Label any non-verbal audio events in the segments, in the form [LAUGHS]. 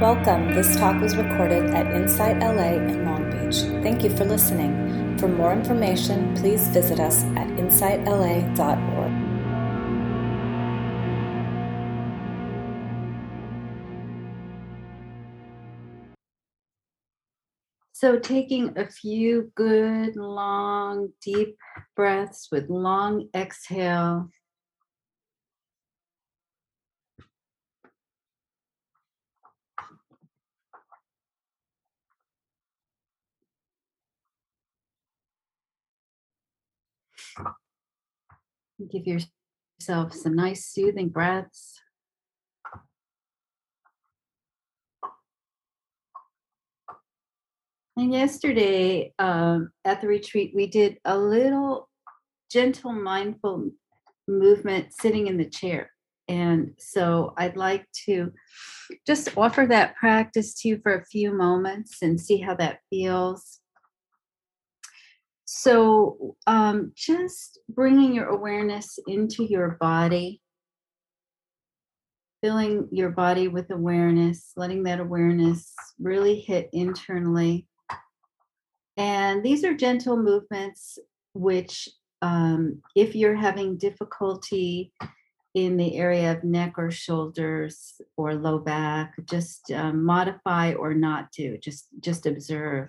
Welcome. This talk was recorded at Insight LA in Long Beach. Thank you for listening. For more information, please visit us at insightla.org. So, taking a few good, long, deep breaths with long exhale. Give yourself some nice, soothing breaths. And yesterday um, at the retreat, we did a little gentle, mindful movement sitting in the chair. And so I'd like to just offer that practice to you for a few moments and see how that feels. So, um, just bringing your awareness into your body, filling your body with awareness, letting that awareness really hit internally. And these are gentle movements, which, um, if you're having difficulty in the area of neck or shoulders or low back, just um, modify or not do, just, just observe.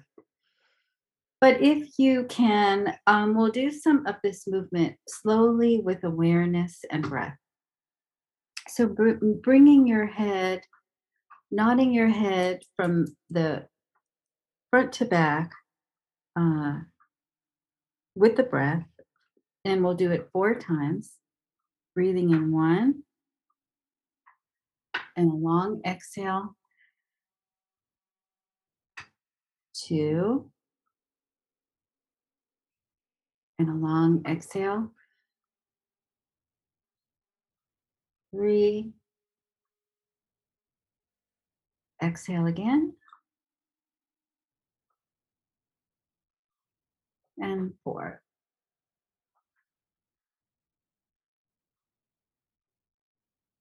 But if you can, um, we'll do some of this movement slowly with awareness and breath. So br- bringing your head, nodding your head from the front to back uh, with the breath, and we'll do it four times. Breathing in one, and a long exhale. Two, and a long exhale. Three. Exhale again. And four.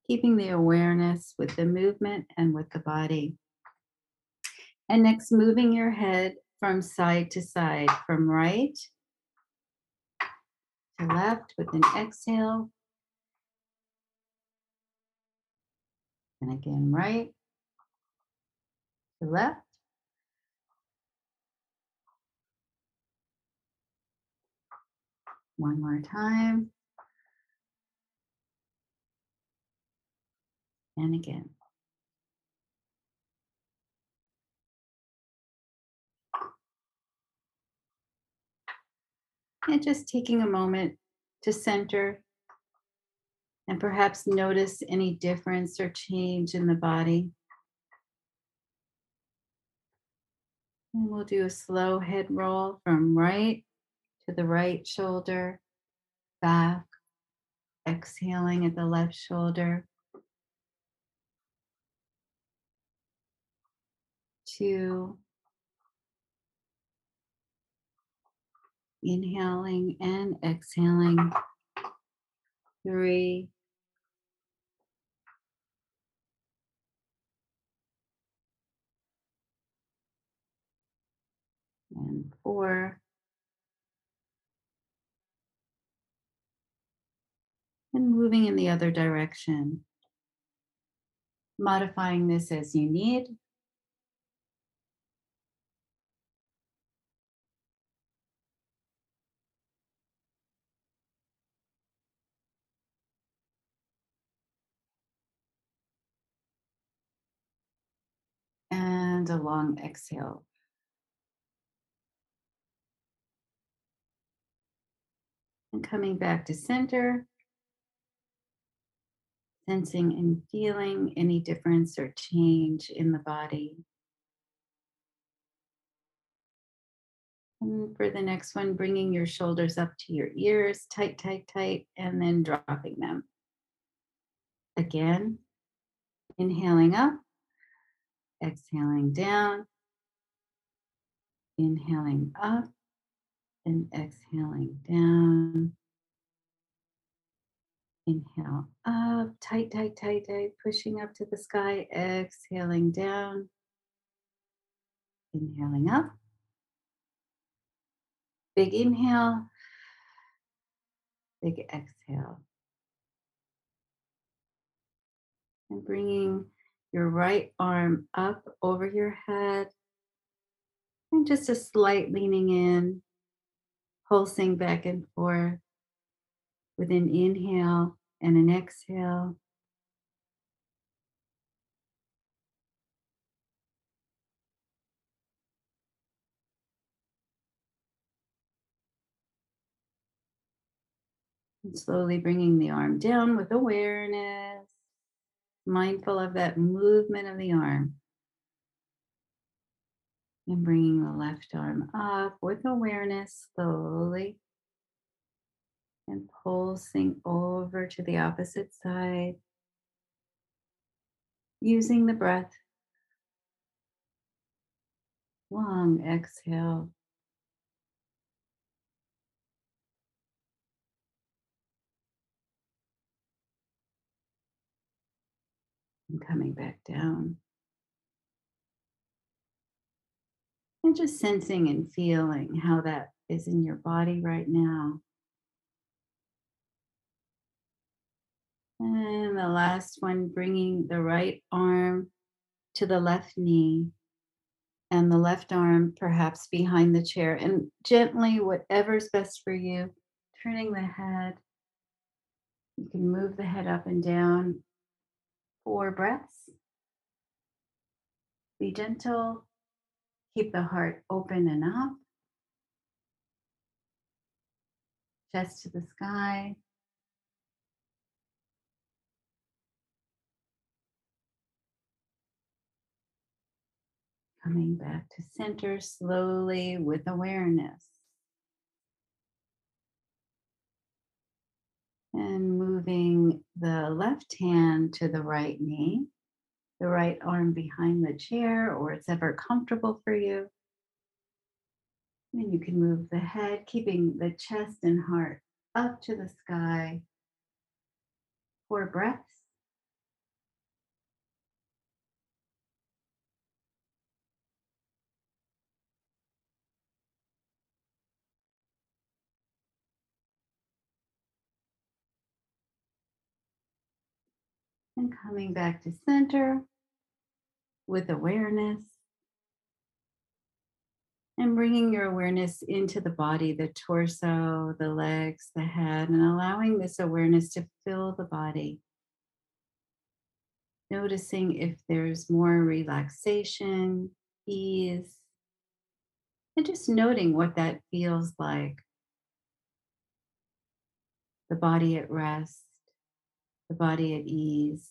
Keeping the awareness with the movement and with the body. And next, moving your head from side to side, from right to left with an exhale. And again, right to left. One more time. And again. And just taking a moment to center and perhaps notice any difference or change in the body. And we'll do a slow head roll from right to the right shoulder, back, exhaling at the left shoulder. Two, inhaling and exhaling. Three, and four. And moving in the other direction. Modifying this as you need. And a long exhale. And coming back to center, sensing and feeling any difference or change in the body. And for the next one, bringing your shoulders up to your ears, tight, tight, tight, and then dropping them. Again, inhaling up, exhaling down, inhaling up, and exhaling down. Inhale up, tight, tight, tight, tight, pushing up to the sky. Exhaling down. Inhaling up. Big inhale. Big exhale. And bringing your right arm up over your head. And just a slight leaning in, pulsing back and forth with an inhale and an exhale. And slowly bringing the arm down with awareness, mindful of that movement of the arm. And bringing the left arm up with awareness slowly and pulsing over to the opposite side, using the breath. Long exhale. And coming back down. And just sensing and feeling how that is in your body right now. And the last one, bringing the right arm to the left knee and the left arm perhaps behind the chair. And gently, whatever's best for you, turning the head. You can move the head up and down. Four breaths. Be gentle. Keep the heart open and up. Chest to the sky. Coming back to center slowly with awareness. And moving the left hand to the right knee, the right arm behind the chair, or it's ever comfortable for you. And you can move the head, keeping the chest and heart up to the sky. Four breaths. And coming back to center with awareness. And bringing your awareness into the body, the torso, the legs, the head, and allowing this awareness to fill the body. Noticing if there's more relaxation, ease, and just noting what that feels like. The body at rest, the body at ease,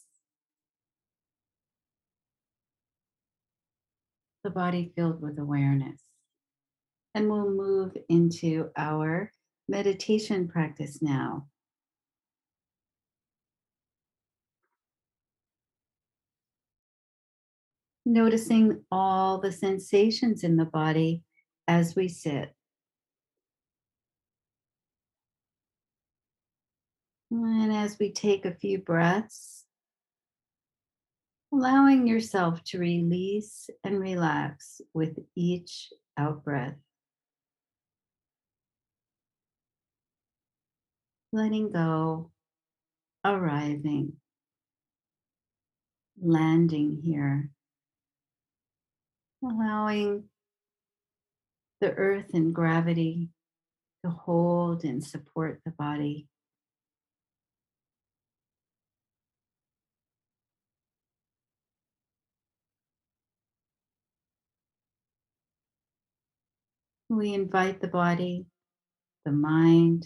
the body filled with awareness. And we'll move into our meditation practice now. Noticing all the sensations in the body as we sit. And as we take a few breaths, allowing yourself to release and relax with each out breath. Letting go, arriving, landing here, allowing the earth and gravity to hold and support the body. We invite the body, the mind,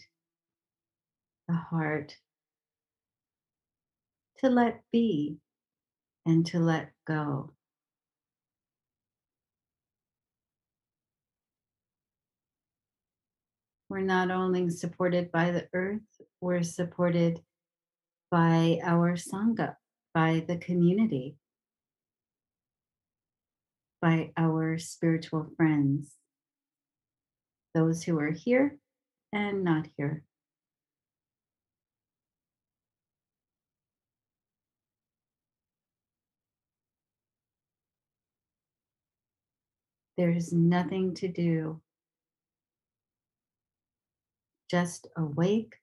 the heart to let be and to let go. We're not only supported by the earth, we're supported by our Sangha, by the community, by our spiritual friends, those who are here and not here. There's nothing to do. Just awake,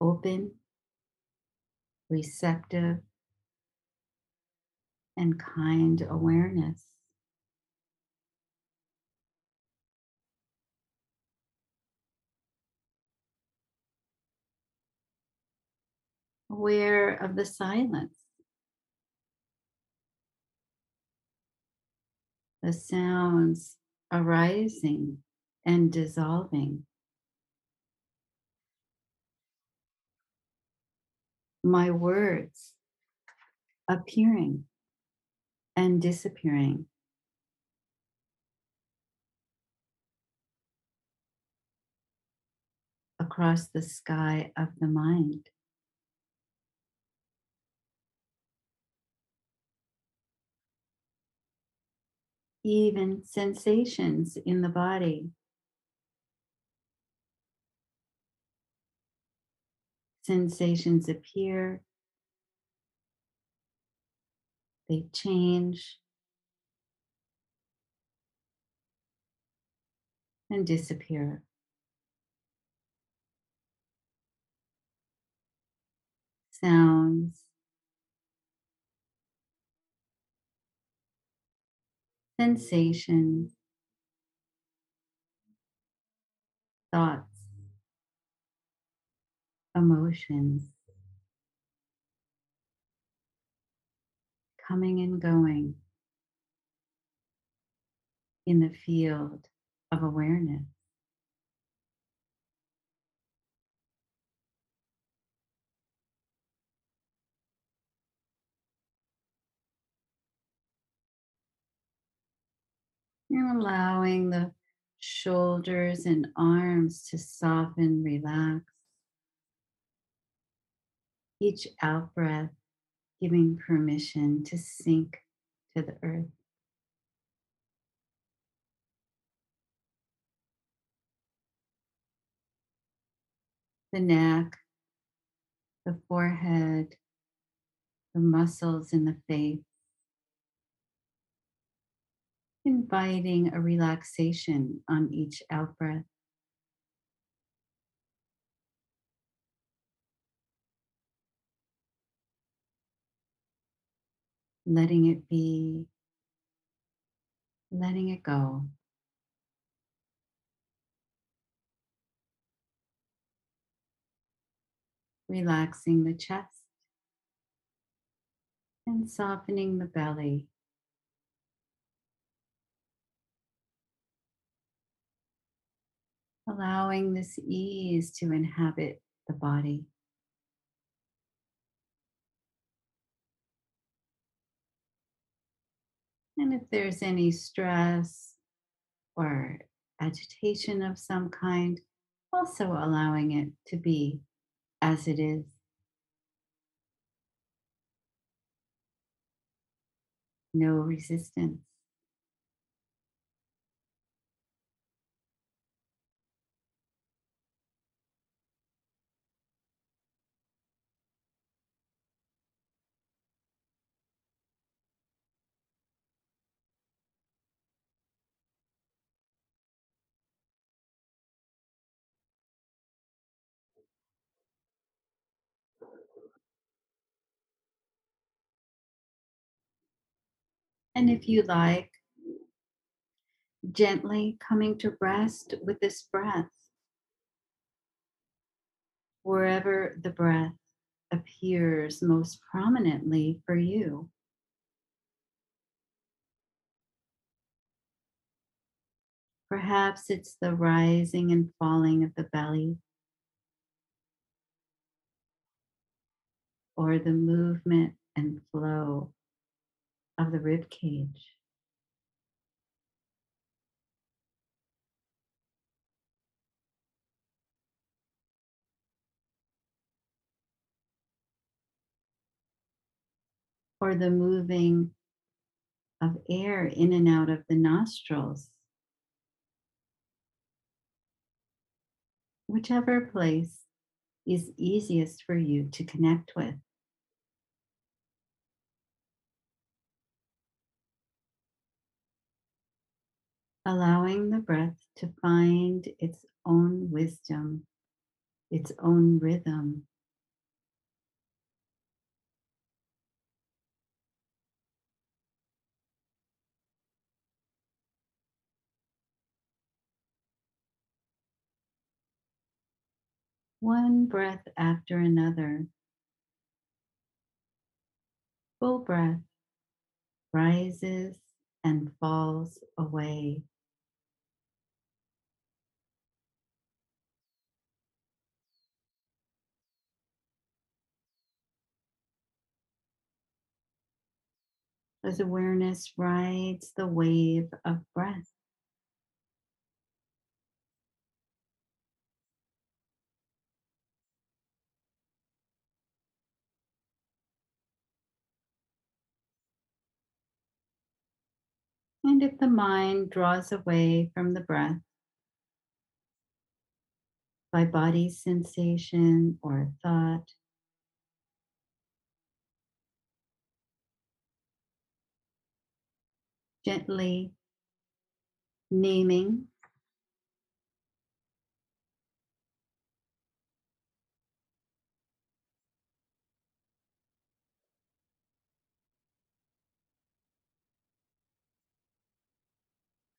open, receptive, and kind awareness. Aware of the silence, the sounds arising and dissolving. My words appearing and disappearing. Across the sky of the mind. Even sensations in the body. Sensations appear they change and disappear. Sounds, sensations, thoughts, emotions. coming and going in the field of awareness. And allowing the shoulders and arms to soften, relax. Each out breath giving permission to sink to the earth. The neck, the forehead, the muscles in the face, inviting a relaxation on each out breath. letting it be, letting it go. Relaxing the chest and softening the belly. Allowing this ease to inhabit the body. And if there's any stress or agitation of some kind, also allowing it to be as it is. No resistance. And if you like, gently coming to rest with this breath. Wherever the breath appears most prominently for you. Perhaps it's the rising and falling of the belly, or the movement and flow of the rib cage. Or the moving of air in and out of the nostrils. Whichever place is easiest for you to connect with. Allowing the breath to find its own wisdom, its own rhythm. One breath after another. Full breath rises and falls away. As awareness rides the wave of breath. And if the mind draws away from the breath by body sensation or thought, gently naming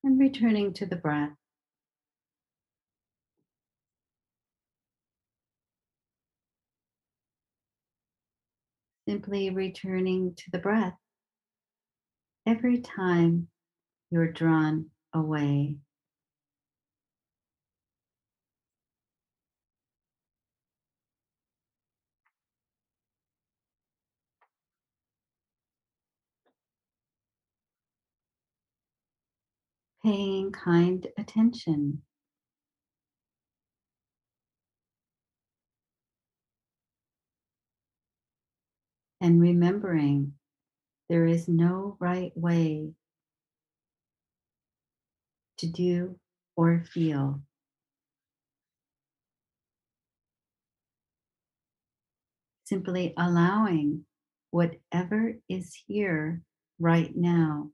and returning to the breath. Simply returning to the breath every time you're drawn away. Paying kind attention. And remembering there is no right way to do or feel. Simply allowing whatever is here right now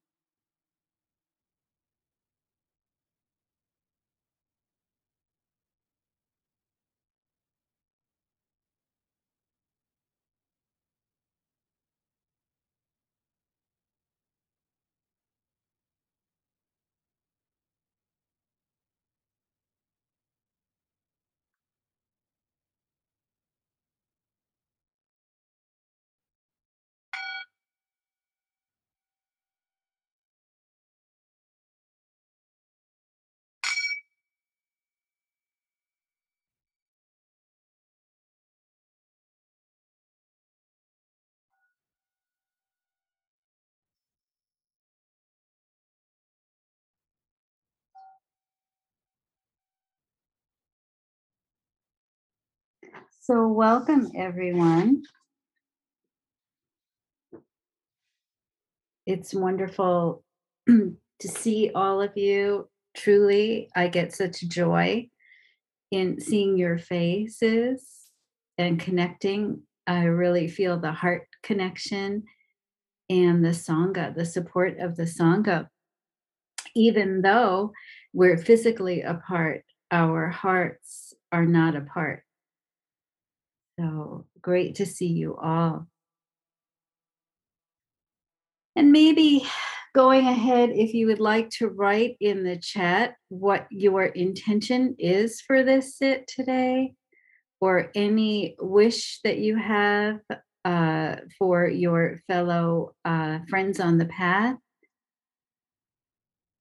So, welcome everyone. It's wonderful [CLEARS THROAT] to see all of you. Truly, I get such joy in seeing your faces and connecting. I really feel the heart connection and the Sangha, the support of the Sangha. Even though we're physically apart, our hearts are not apart. So great to see you all. And maybe going ahead, if you would like to write in the chat what your intention is for this sit today, or any wish that you have uh, for your fellow uh, friends on the path.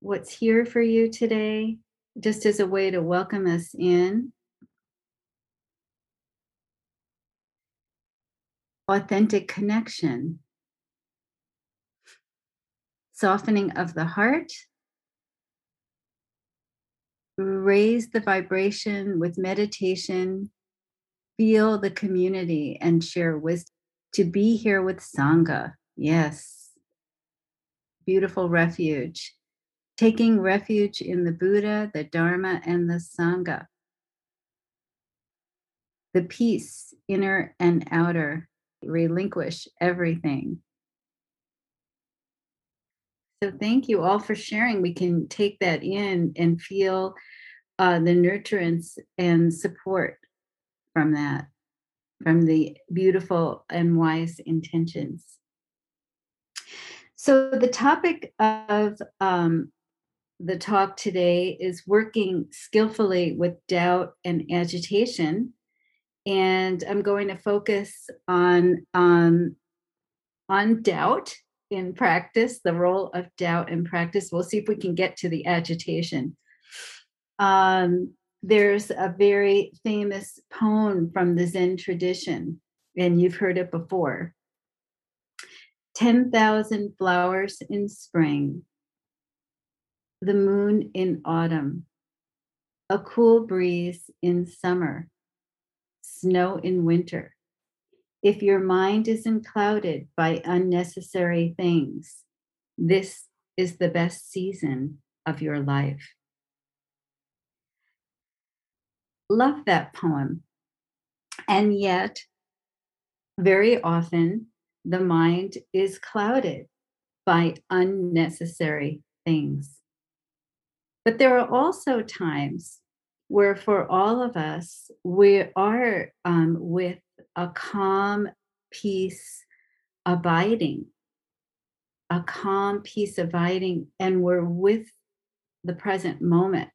What's here for you today, just as a way to welcome us in. Authentic connection, softening of the heart, raise the vibration with meditation, feel the community and share wisdom. To be here with Sangha, yes. Beautiful refuge. Taking refuge in the Buddha, the Dharma, and the Sangha. The peace, inner and outer, relinquish everything. So thank you all for sharing. We can take that in and feel uh, the nurturance and support from that, from the beautiful and wise intentions. So the topic of um, the talk today is working skillfully with doubt and agitation. And I'm going to focus on, um, on doubt in practice, the role of doubt in practice. We'll see if we can get to the agitation. Um, there's a very famous poem from the Zen tradition, and you've heard it before 10,000 flowers in spring, the moon in autumn, a cool breeze in summer, snow in winter. If your mind isn't clouded by unnecessary things, this is the best season of your life. Love that poem. And yet, very often, the mind is clouded by unnecessary things. But there are also times where, for all of us, we are um, with a calm peace abiding, a calm peace abiding, and we're with the present moment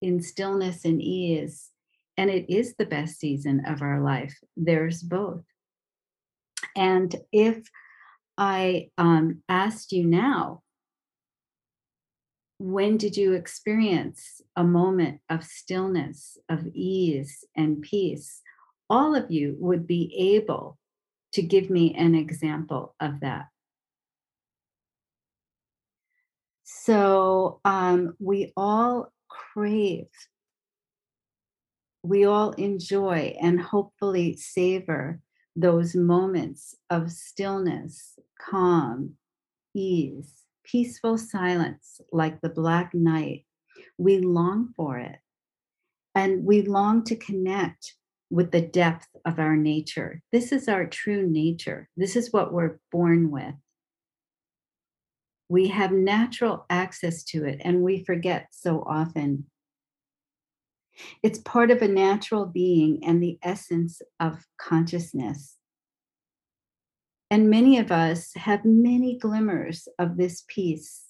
in stillness and ease. And it is the best season of our life. There's both. And if I um, asked you now, when did you experience a moment of stillness, of ease and peace? All of you would be able to give me an example of that. So um, we all crave, we all enjoy and hopefully savor those moments of stillness, calm, ease, peaceful silence like the black night. We long for it. And we long to connect with the depth of our nature. This is our true nature. This is what we're born with. We have natural access to it, and we forget so often. It's part of a natural being and the essence of consciousness. And many of us have many glimmers of this peace,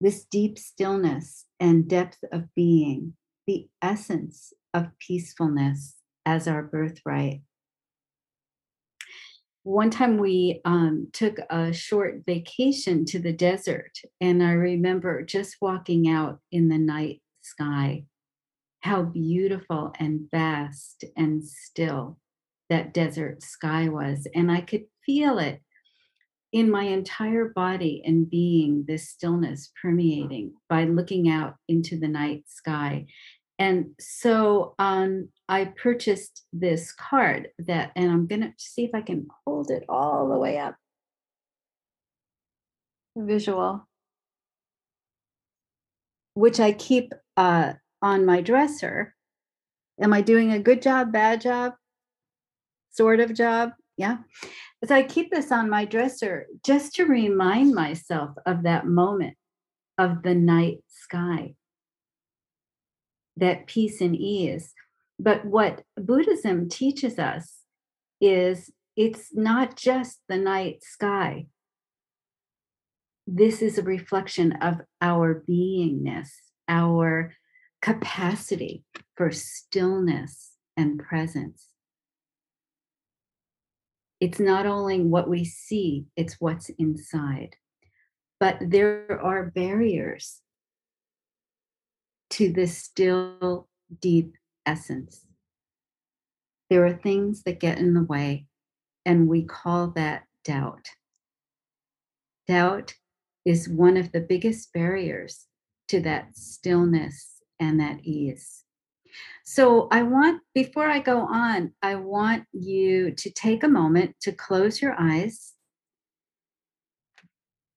this deep stillness and depth of being, the essence of peacefulness as our birthright. One time we um, took a short vacation to the desert, and I remember just walking out in the night sky, how beautiful and vast and still that desert sky was. And I could feel it in my entire body and being, this stillness permeating by looking out into the night sky. And so um, I purchased this card that, and I'm going to see if I can hold it all the way up. Visual, which I keep uh, on my dresser. Am I doing a good job, bad job? Sort of job. Yeah. So I keep this on my dresser just to remind myself of that moment of the night sky, that peace and ease. But what Buddhism teaches us is it's not just the night sky. This is a reflection of our beingness, our capacity for stillness and presence it's not only what we see, it's what's inside. But there are barriers to this still deep essence. There are things that get in the way, and we call that doubt. Doubt is one of the biggest barriers to that stillness and that ease. So I want, before I go on, I want you to take a moment to close your eyes,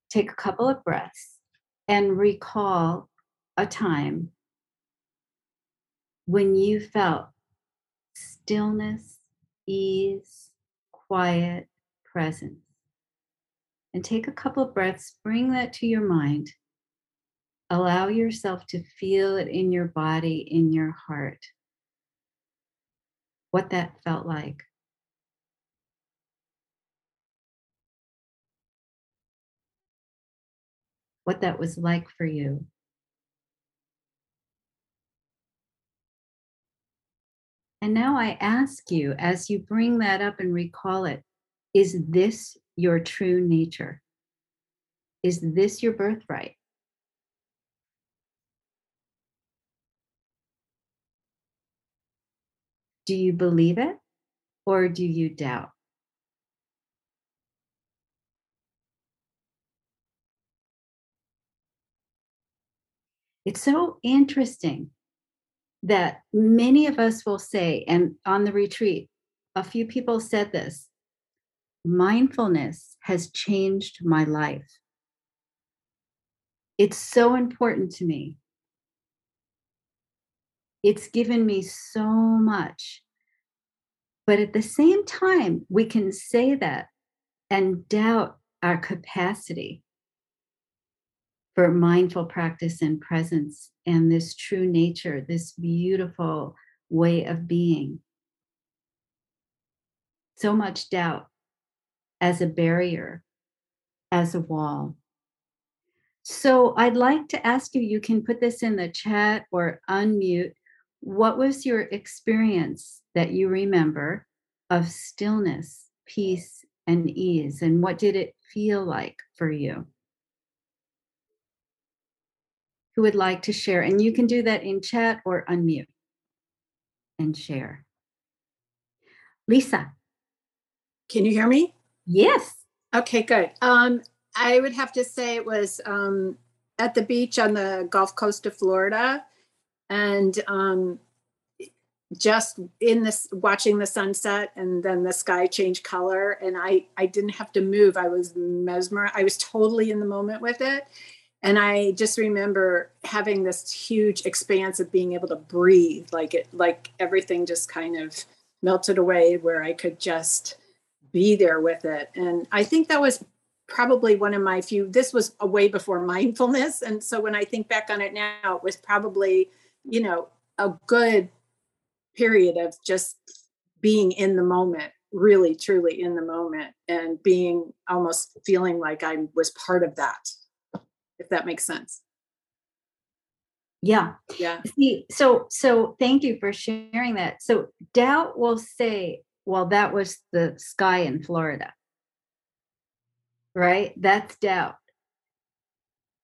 take a couple of breaths, and recall a time when you felt stillness, ease, quiet, presence. And take a couple of breaths, bring that to your mind. Allow yourself to feel it in your body, in your heart, what that felt like. What that was like for you. And now I ask you, as you bring that up and recall it, is this your true nature? Is this your birthright? Do you believe it or do you doubt? It's so interesting that many of us will say, and on the retreat, a few people said this mindfulness has changed my life. It's so important to me. It's given me so much. But at the same time, we can say that and doubt our capacity for mindful practice and presence and this true nature, this beautiful way of being. So much doubt as a barrier, as a wall. So I'd like to ask you, you can put this in the chat or unmute. What was your experience that you remember of stillness, peace, and ease? And what did it feel like for you? who would like to share. And you can do that in chat or unmute and share. Lisa. Can you hear me? Yes. Okay, good. Um, I would have to say it was um, at the beach on the Gulf Coast of Florida. And um, just in this watching the sunset and then the sky change color and i i didn't have to move. I was mesmerized i was totally in the moment with it. And i just remember having this huge expanse of being able to breathe like it like everything just kind of melted away where i could just be there with it. And i think that was probably one of my few this was a way before mindfulness. And so when i think back on it now it was probably you know a good period of just being in the moment really truly in the moment and being almost feeling like i was part of that if that makes sense. Yeah. Yeah. See, so so thank you for sharing that. So doubt will say, well, that was the sky in Florida. Right? That's doubt.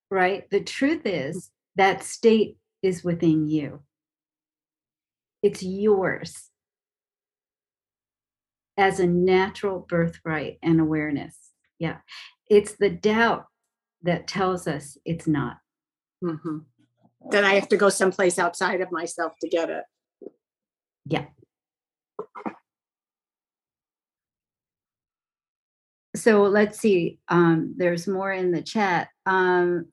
Right? The truth is that state is within you. It's yours as a natural birthright and awareness. Yeah. It's the doubt that tells us it's not. Mm-hmm. That I have to go someplace outside of myself to get it. Yeah. So let's see. Um, there's more in the chat. Um,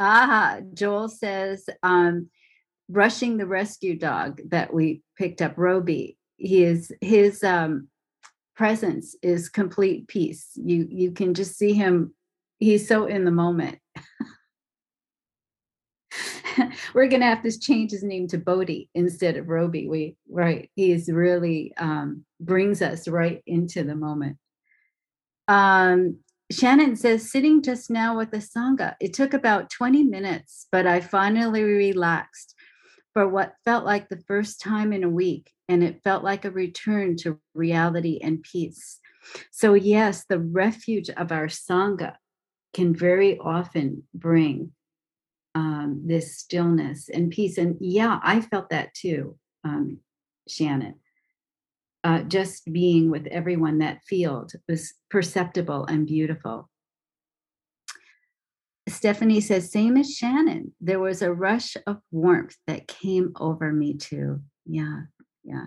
aha, Joel says, um, brushing the rescue dog that we picked up, Roby. He is his um, presence is complete peace. You you can just see him. He's so in the moment. [LAUGHS] We're gonna have to change his name to Bodhi instead of Roby. We right. He is really um, brings us right into the moment. Um, Shannon says, sitting just now with the Sangha, it took about 20 minutes, but I finally relaxed for what felt like the first time in a week, and it felt like a return to reality and peace. So, yes, the refuge of our Sangha can very often bring um, this stillness and peace. And yeah, I felt that too, um, Shannon. Uh, just being with everyone, that field was perceptible and beautiful. Stephanie says, same as Shannon. There was a rush of warmth that came over me too. Yeah, yeah,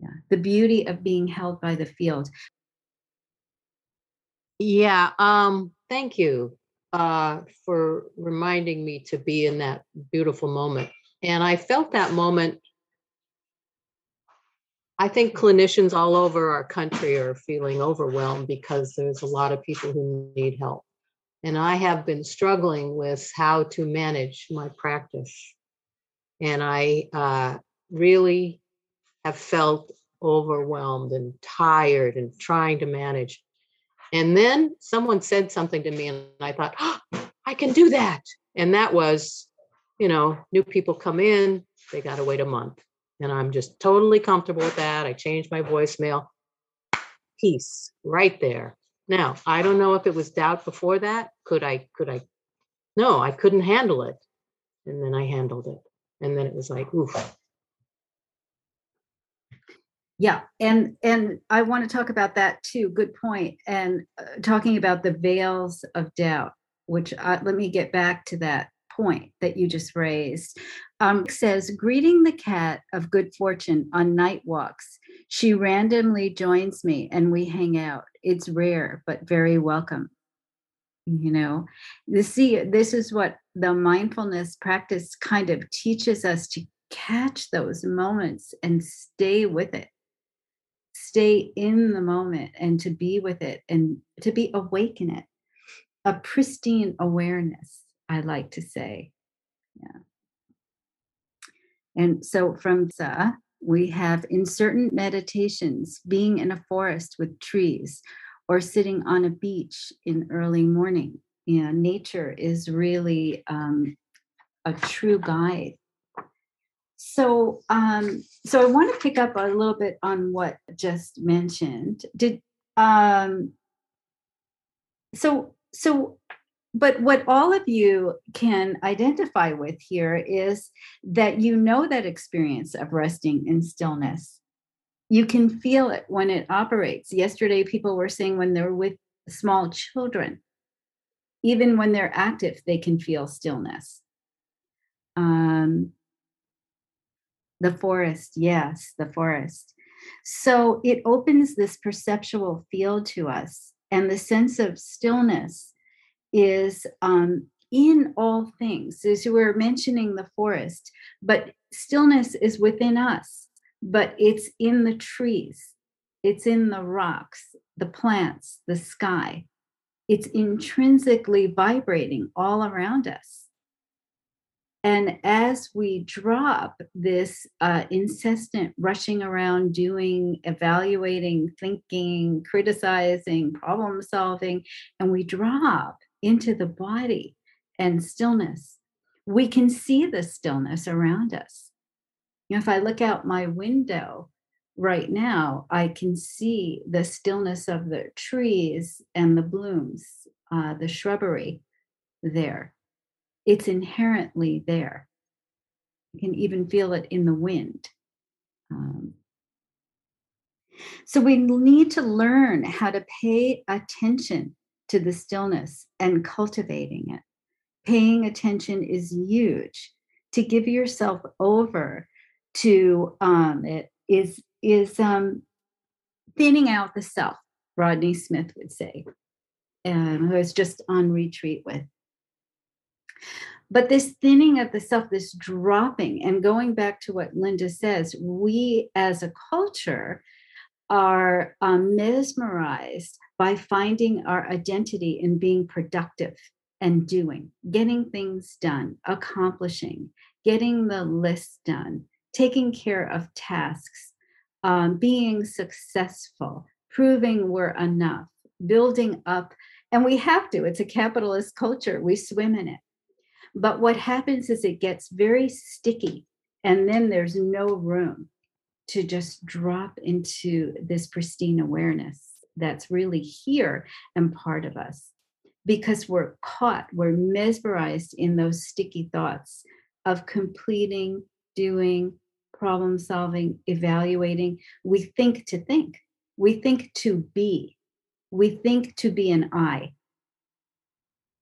yeah. The beauty of being held by the field. Yeah, um, thank you uh, for reminding me to be in that beautiful moment. And I felt that moment. I think clinicians all over our country are feeling overwhelmed because there's a lot of people who need help. And I have been struggling with how to manage my practice. And I uh, really have felt overwhelmed and tired and trying to manage. And then someone said something to me, and I thought, oh, I can do that. And that was, you know, new people come in, they got to wait a month. And I'm just totally comfortable with that. I changed my voicemail. Peace right there. Now, I don't know if it was doubt before that. Could I, could I? No, I couldn't handle it. And then I handled it. And then it was like, oof, yeah and and i want to talk about that too good point. and uh, talking about the veils of doubt which I, let me get back to that point that you just raised. Um, says greeting the cat of good fortune on night walks. She randomly joins me and we hang out. It's rare but very welcome. You know the see this is what the mindfulness practice kind of teaches us to catch those moments and stay with it. Stay in the moment and to be with it and to be awake in it. A pristine awareness, I like to say. Yeah. And so from Sa, we have in certain meditations being in a forest with trees or sitting on a beach in early morning. Know, nature is really um, a true guide so, um, so I want to pick up a little bit on what just mentioned. Did um, so so but what all of you can identify with here is that you know that experience of resting in stillness. You can feel it when it operates. Yesterday people were saying when they're with small children even when they're active they can feel stillness. Um, the forest, yes, the forest. So it opens this perceptual field to us, and the sense of stillness is um, in all things. As you were mentioning the forest, but stillness is within us, but it's in the trees, it's in the rocks, the plants, the sky. It's intrinsically vibrating all around us. And as we drop this uh, incessant rushing around, doing, evaluating, thinking, criticizing, problem solving, and we drop into the body and stillness, we can see the stillness around us. You know, if I look out my window right now, I can see the stillness of the trees and the blooms, uh, the shrubbery there it's inherently there. You can even feel it in the wind. Um, so we need to learn how to pay attention to the stillness and cultivating it. Paying attention is huge. To give yourself over to um, it is is um, thinning out the self. Rodney Smith would say, um, who I was just on retreat with. But this thinning of the self, this dropping, and going back to what Linda says, we as a culture are um, mesmerized by finding our identity in being productive and doing, getting things done, accomplishing, getting the list done, taking care of tasks, um, being successful, proving we're enough, building up. And we have to, it's a capitalist culture, we swim in it. But what happens is it gets very sticky, and then there's no room to just drop into this pristine awareness that's really here and part of us because we're caught, we're mesmerized in those sticky thoughts of completing, doing, problem solving, evaluating. We think to think, we think to be, we think to be an I.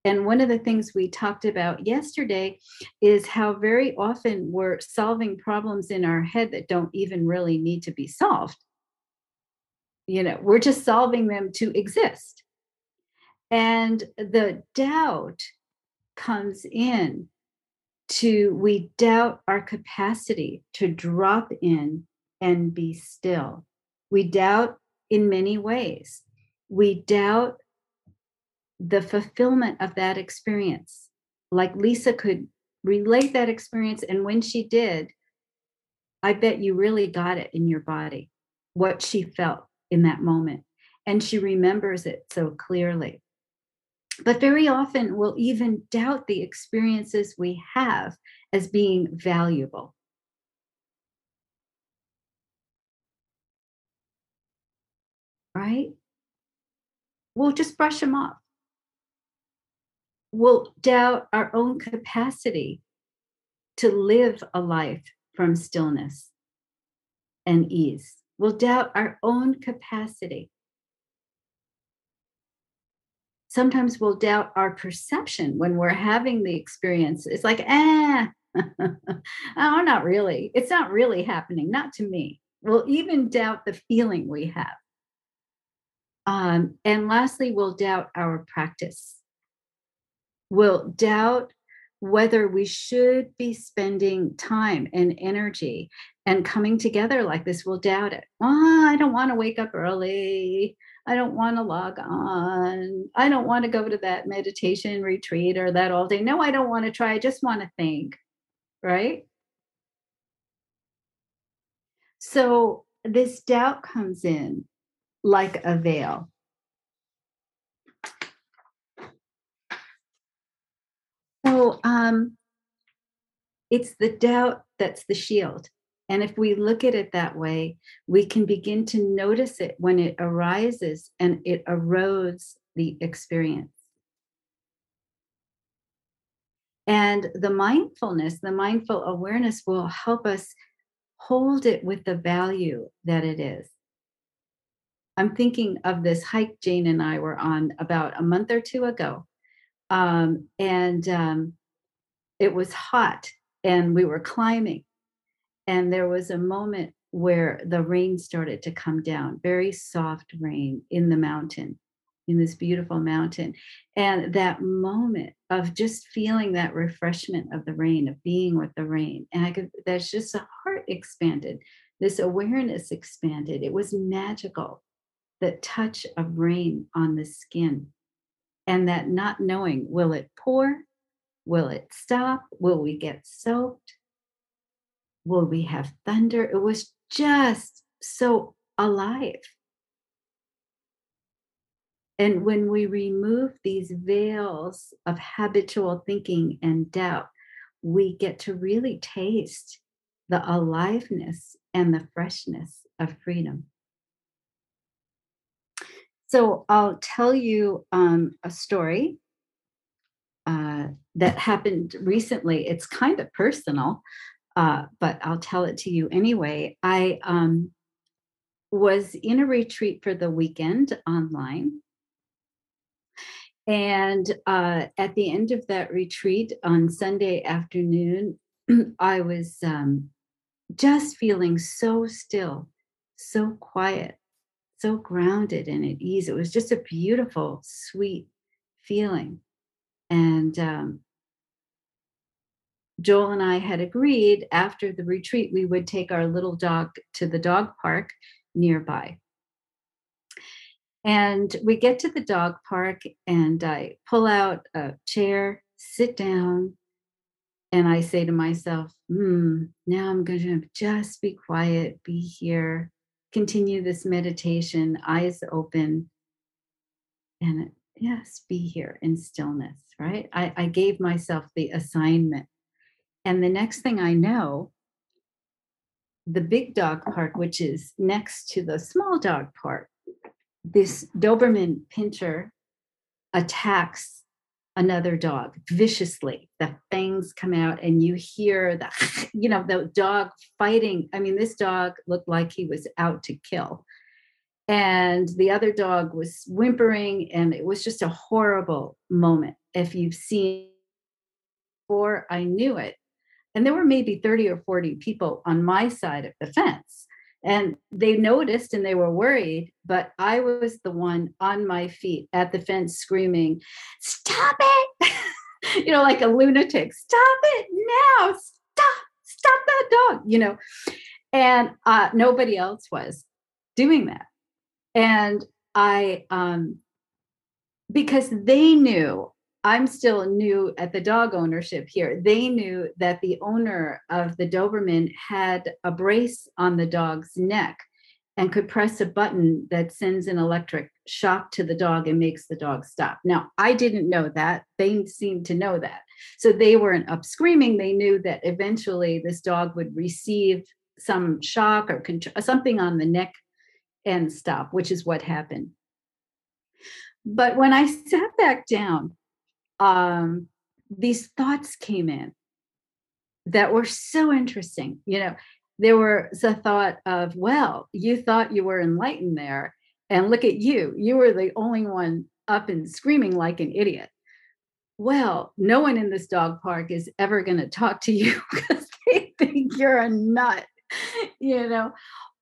And one of the things we talked about yesterday is how very often we're solving problems in our head that don't even really need to be solved. You know, we're just solving them to exist. And the doubt comes in to we doubt our capacity to drop in and be still. We doubt in many ways. We doubt the fulfillment of that experience. Like Lisa could relate that experience. And when she did, I bet you really got it in your body, what she felt in that moment. And she remembers it so clearly. But very often we'll even doubt the experiences we have as being valuable. Right? We'll just brush them off. We'll doubt our own capacity to live a life from stillness and ease. We'll doubt our own capacity sometimes we'll doubt our perception when we're having the experience. It's like, ah, [LAUGHS] oh, not really. It's not really happening, not to me. We'll even doubt the feeling we have. Um, and lastly, we'll doubt our practice. We'll doubt whether we should be spending time and energy and coming together like this. We'll doubt it. Oh, I don't want to wake up early. I don't want to log on. I don't want to go to that meditation retreat or that all day. No, I don't want to try. I just want to think. Right. So this doubt comes in like a veil. So um, it's the doubt that's the shield. And if we look at it that way, we can begin to notice it when it arises and it erodes the experience. And the mindfulness, the mindful awareness will help us hold it with the value that it is. I'm thinking of this hike Jane and I were on about a month or two ago. Um, and um, it was hot and we were climbing and there was a moment where the rain started to come down, very soft rain in the mountain, in this beautiful mountain. And that moment of just feeling that refreshment of the rain, of being with the rain. And I could, that's just a heart expanded, this awareness expanded. It was magical, the touch of rain on the skin. And that not knowing, will it pour? Will it stop? Will we get soaked? Will we have thunder? It was just so alive. And when we remove these veils of habitual thinking and doubt, we get to really taste the aliveness and the freshness of freedom. So I'll tell you um, a story uh, that happened recently. It's kind of personal, uh, but I'll tell it to you anyway. I um, was in a retreat for the weekend online. And uh, at the end of that retreat on Sunday afternoon, [CLEARS THROAT] I was um, just feeling so still, so quiet, so grounded and at ease. It was just a beautiful, sweet feeling. And um, Joel and I had agreed after the retreat, we would take our little dog to the dog park nearby. And we get to the dog park, and I pull out a chair, sit down, and I say to myself, hmm, now I'm going to just be quiet, be here, continue this meditation, eyes open, and yes, be here in stillness, right? I, I gave myself the assignment and the next thing I know, the big dog park, which is next to the small dog park, this Doberman pinscher attacks another dog viciously. The fangs come out, and you hear the, [LAUGHS] you know, the dog fighting. I mean, this dog looked like he was out to kill. And the other dog was whimpering, and it was just a horrible moment. If you've seen before, I knew it and there were maybe 30 or 40 people on my side of the fence. And they noticed and they were worried, but I was the one on my feet at the fence screaming, Stop it! [LAUGHS] you know, like a lunatic, stop it now, stop, stop that dog, you know. and uh, nobody else was doing that. And I, um, because they knew I'm still new at the dog ownership here. They knew that the owner of the Doberman had a brace on the dog's neck and could press a button that sends an electric shock to the dog and makes the dog stop. Now, I didn't know that. They seemed to know that. So they weren't up screaming. They knew that eventually this dog would receive some shock or something on the neck and stop, which is what happened. But when I sat back down, um, these thoughts came in that were so interesting. You know, there was a thought of, well, you thought you were enlightened there, and look at you. You were the only one up and screaming like an idiot. Well, no one in this dog park is ever going to talk to you [LAUGHS] because they think you're a nut, you know,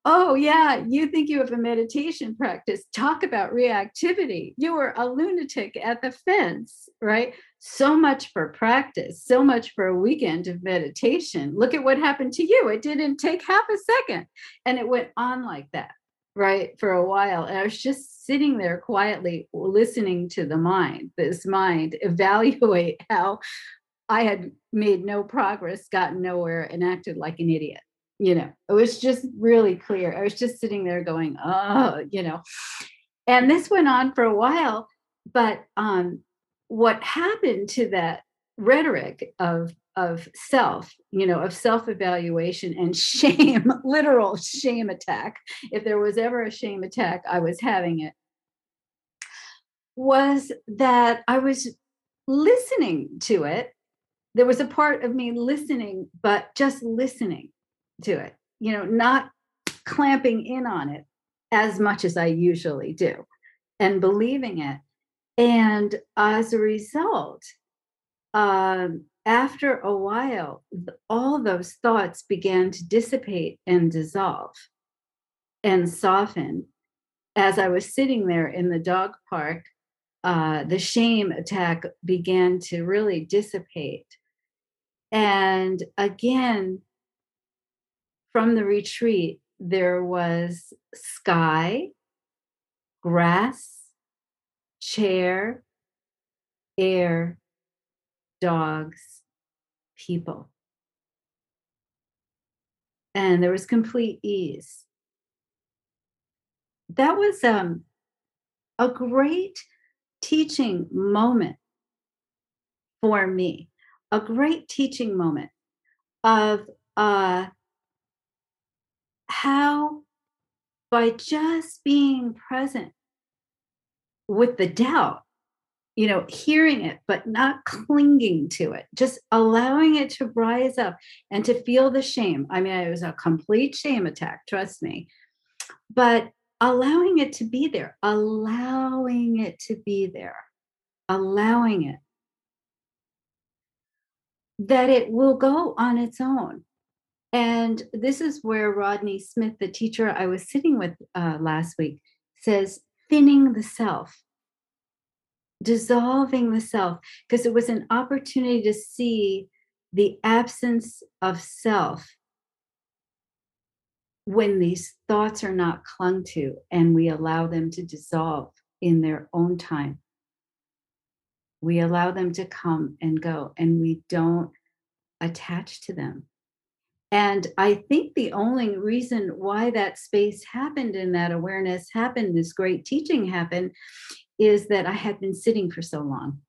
Oh, yeah, you think you have a meditation practice. Talk about reactivity. You were a lunatic at the fence, right? So much for practice, so much for a weekend of meditation. Look at what happened to you. It didn't take half a second. And it went on like that, right, for a while. And I was just sitting there quietly listening to the mind, this mind [LAUGHS] evaluate how I had made no progress, gotten nowhere, and acted like an idiot you know it was just really clear. I was just sitting there going oh you know. And this went on for a while but um what happened to that rhetoric of of self you know of self evaluation and [LAUGHS] shame literal shame attack if there was ever a shame attack i was having it was that i was listening to it. There was a part of me listening but just listening to it, you know, not clamping in on it as much as I usually do and believing it. And as a result, um, after a while, all those thoughts began to dissipate and dissolve and soften. As I was sitting there in the dog park, uh, the shame attack began to really dissipate. And again, from the retreat, there was sky, grass, chair, air, dogs, people. And there was complete ease. That was um, a great teaching moment for me, a great teaching moment of uh, how by just being present with the doubt you know hearing it but not clinging to it just allowing it to rise up and to feel the shame. I mean it was a complete shame attack trust me. But allowing it to be there allowing it to be there allowing it that it will go on its own and this is where Rodney Smith, the teacher I was sitting with uh, last week, says thinning the self, dissolving the self, because it was an opportunity to see the absence of self when these thoughts are not clung to and we allow them to dissolve in their own time. We allow them to come and go and we don't attach to them and I think the only reason why that space happened and that awareness happened, this great teaching happened, is that I had been sitting for so long.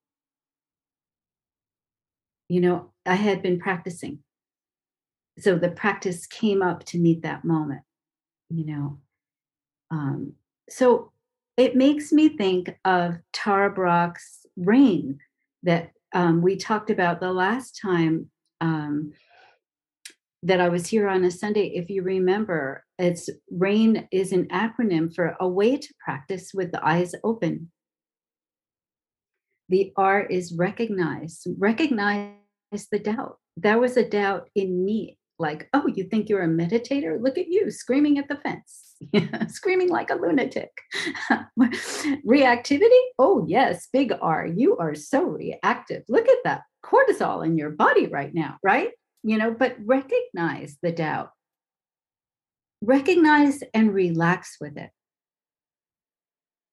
You know, I had been practicing. So the practice came up to meet that moment, you know. Um, so it makes me think of Tara Brach's rain that um, we talked about the last time. Um, that I was here on a Sunday. If you remember, it's RAIN is an acronym for a way to practice with the eyes open. The R is recognize, recognize the doubt. There was a doubt in me, like, oh, you think you're a meditator? Look at you screaming at the fence, [LAUGHS] screaming like a lunatic. [LAUGHS] Reactivity? Oh, yes, big R. You are so reactive. Look at that cortisol in your body right now, right? You know, but recognize the doubt. recognize and relax with it.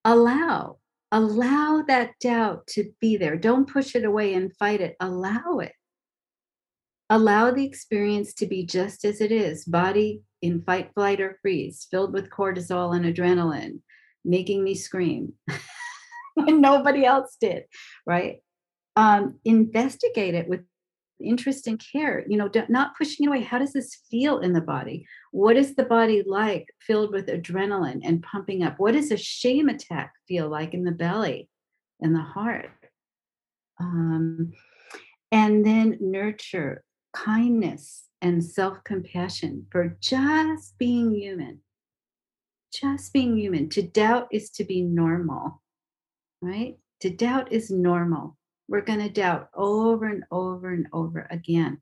Allow, allow that doubt to be there. Don't push it away and fight it. Allow it. Allow the experience to be just as it is body in fight, flight, or freeze, filled with cortisol and adrenaline, making me scream [LAUGHS] when nobody else did, right? Um, investigate it with interest and care you know not pushing it away. How does this feel in the body? What is the body like filled with adrenaline and pumping up? What does a shame attack feel like in the belly and the heart? Um, and then nurture kindness and self-compassion for just being human. Just being human. To doubt is to be normal right? To doubt is normal we're going to doubt over and over and over again.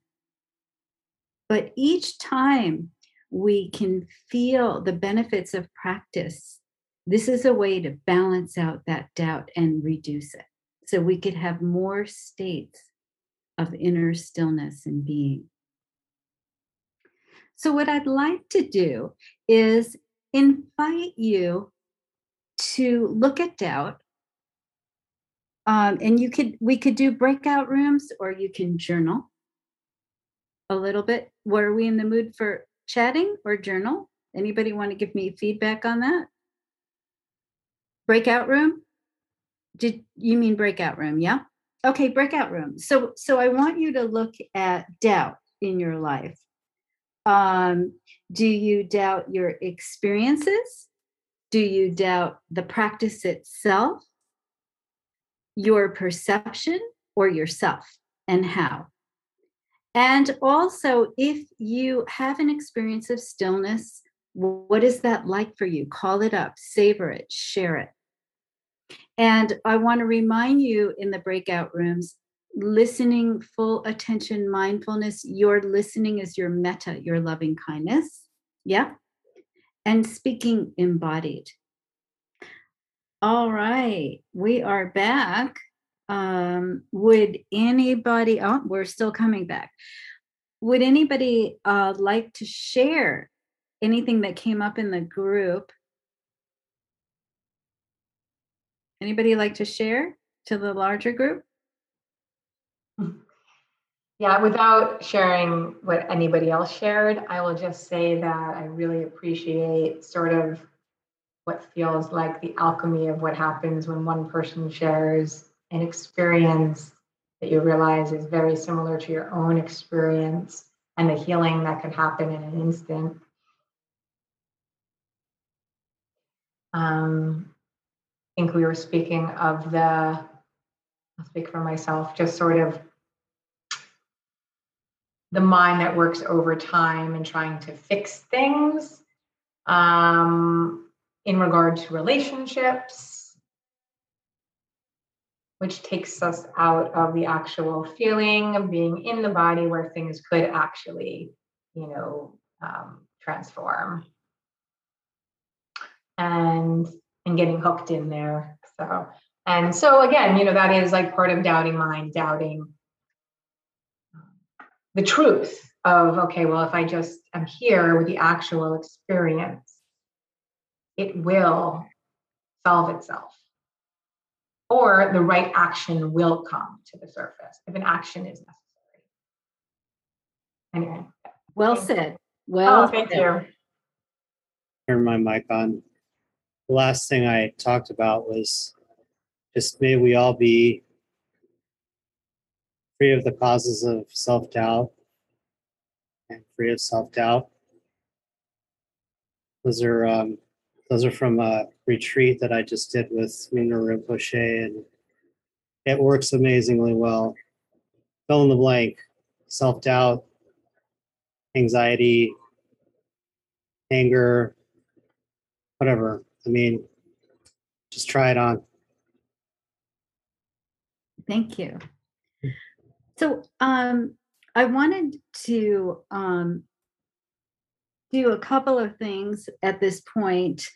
But each time we can feel the benefits of practice, this is a way to balance out that doubt and reduce it. So we could have more states of inner stillness and being. So, what I'd like to do is invite you to look at doubt um, and you could we could do breakout rooms or you can journal a little bit. Are we in the mood for chatting or journal? Anybody want to give me feedback on that? Breakout room? Did you mean breakout room yeah? Okay breakout room. So so i want you to look at doubt in your life. Um do you doubt your experiences? Do you doubt the practice itself your perception or yourself and how. And also, if you have an experience of stillness, what is that like for you? Call it up, savor it, share it. And I want to remind you in the breakout rooms listening, full attention, mindfulness, your listening is your metta, your loving kindness. Yeah. And speaking embodied. All right, we are back. Um, would anybody, oh, we're still coming back. Would anybody uh, like to share anything that came up in the group? Anybody like to share to the larger group? Yeah, without sharing what anybody else shared, I will just say that I really appreciate sort of what feels like the alchemy of what happens when one person shares an experience that you realize is very similar to your own experience and the healing that can happen in an instant. Um, I think we were speaking of the, I'll speak for myself, just sort of the mind that works over time and trying to fix things. Um, in regard to relationships, which takes us out of the actual feeling of being in the body where things could actually, you know, um, transform. And and getting hooked in there. So and so again, you know, that is like part of doubting mind, doubting the truth of okay, well, if I just am here with the actual experience it will solve itself. Or the right action will come to the surface if an action is necessary. Anyway. Well said. Well, oh, thank said. you. Turn my mic on. The last thing I talked about was just may we all be free of the causes of self doubt and free of self doubt. Those are um, those are from a retreat that I just did with Mina Rinpoche, and it works amazingly well. Fill in the blank self doubt, anxiety, anger, whatever. I mean, just try it on. Thank you. So, um, I wanted to um, do a couple of things at this point.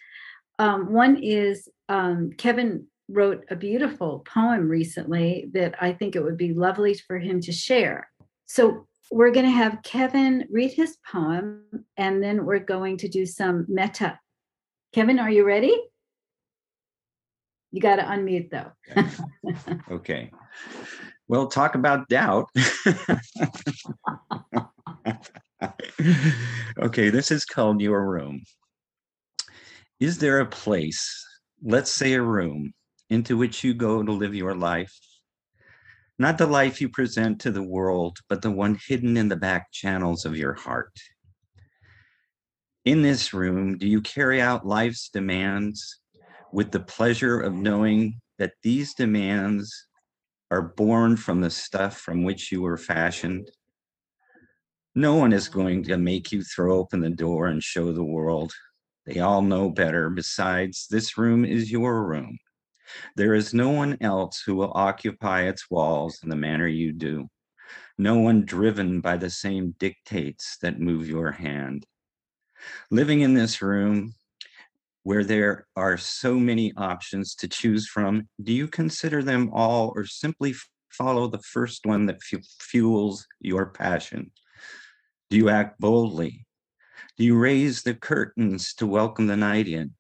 Um, one is um, Kevin wrote a beautiful poem recently that I think it would be lovely for him to share. So we're going to have Kevin read his poem, and then we're going to do some metta. Kevin, are you ready? You got to unmute though. [LAUGHS] Okay. Well, talk about doubt. [LAUGHS] [LAUGHS] okay, this is called Your Room. Is there a place, let's say a room, into which you go to live your life? Not the life you present to the world, but the one hidden in the back channels of your heart. In this room, do you carry out life's demands with the pleasure of knowing that these demands are born from the stuff from which you were fashioned? No one is going to make you throw open the door and show the world. They all know better. Besides, this room is your room. There is no one else who will occupy its walls in the manner you do. No one driven by the same dictates that move your hand. Living in this room, where there are so many options to choose from, do you consider them all or simply follow the first one that fu- fuels your passion? Do you act boldly? Do you raise the curtains to welcome the night in?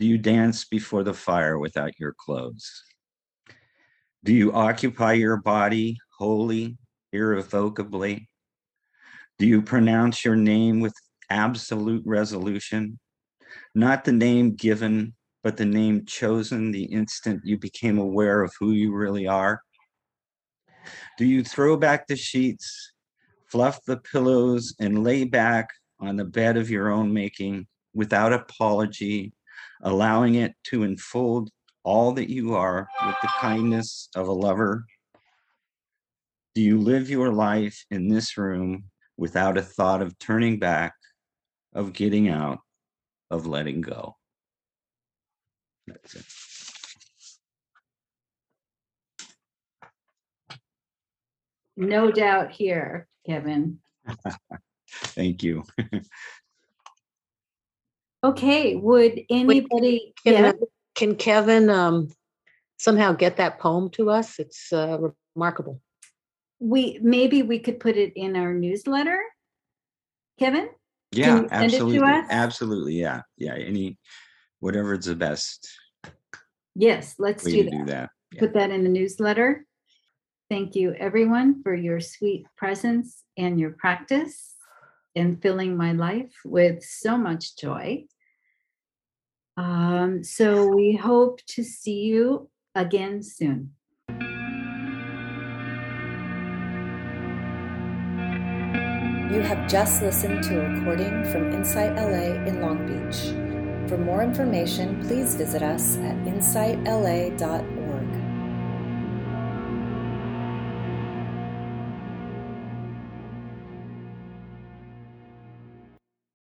Do you dance before the fire without your clothes? Do you occupy your body wholly, irrevocably? Do you pronounce your name with absolute resolution? Not the name given, but the name chosen the instant you became aware of who you really are? Do you throw back the sheets, fluff the pillows, and lay back on the bed of your own making without apology, allowing it to enfold all that you are with the kindness of a lover? Do you live your life in this room without a thought of turning back, of getting out, of letting go? That's it. No doubt here, Kevin. [LAUGHS] Thank you. [LAUGHS] Okay, would anybody? Yeah, Can, can Kevin um, somehow get that poem to us? It's uh, remarkable. we maybe we could put it in our newsletter. Kevin? Yeah, you send it to absolutely. us? Absolutely. Yeah. Yeah. Any, whatever's the best Yes, let's way do to that. do that. Yeah. Put that in the newsletter. Thank you, everyone, for your sweet presence and your practice in filling my life with so much joy. Um, so we hope to see you again soon. You have just listened to a recording from Insight LA in Long Beach. For more information, please visit us at insightla.org.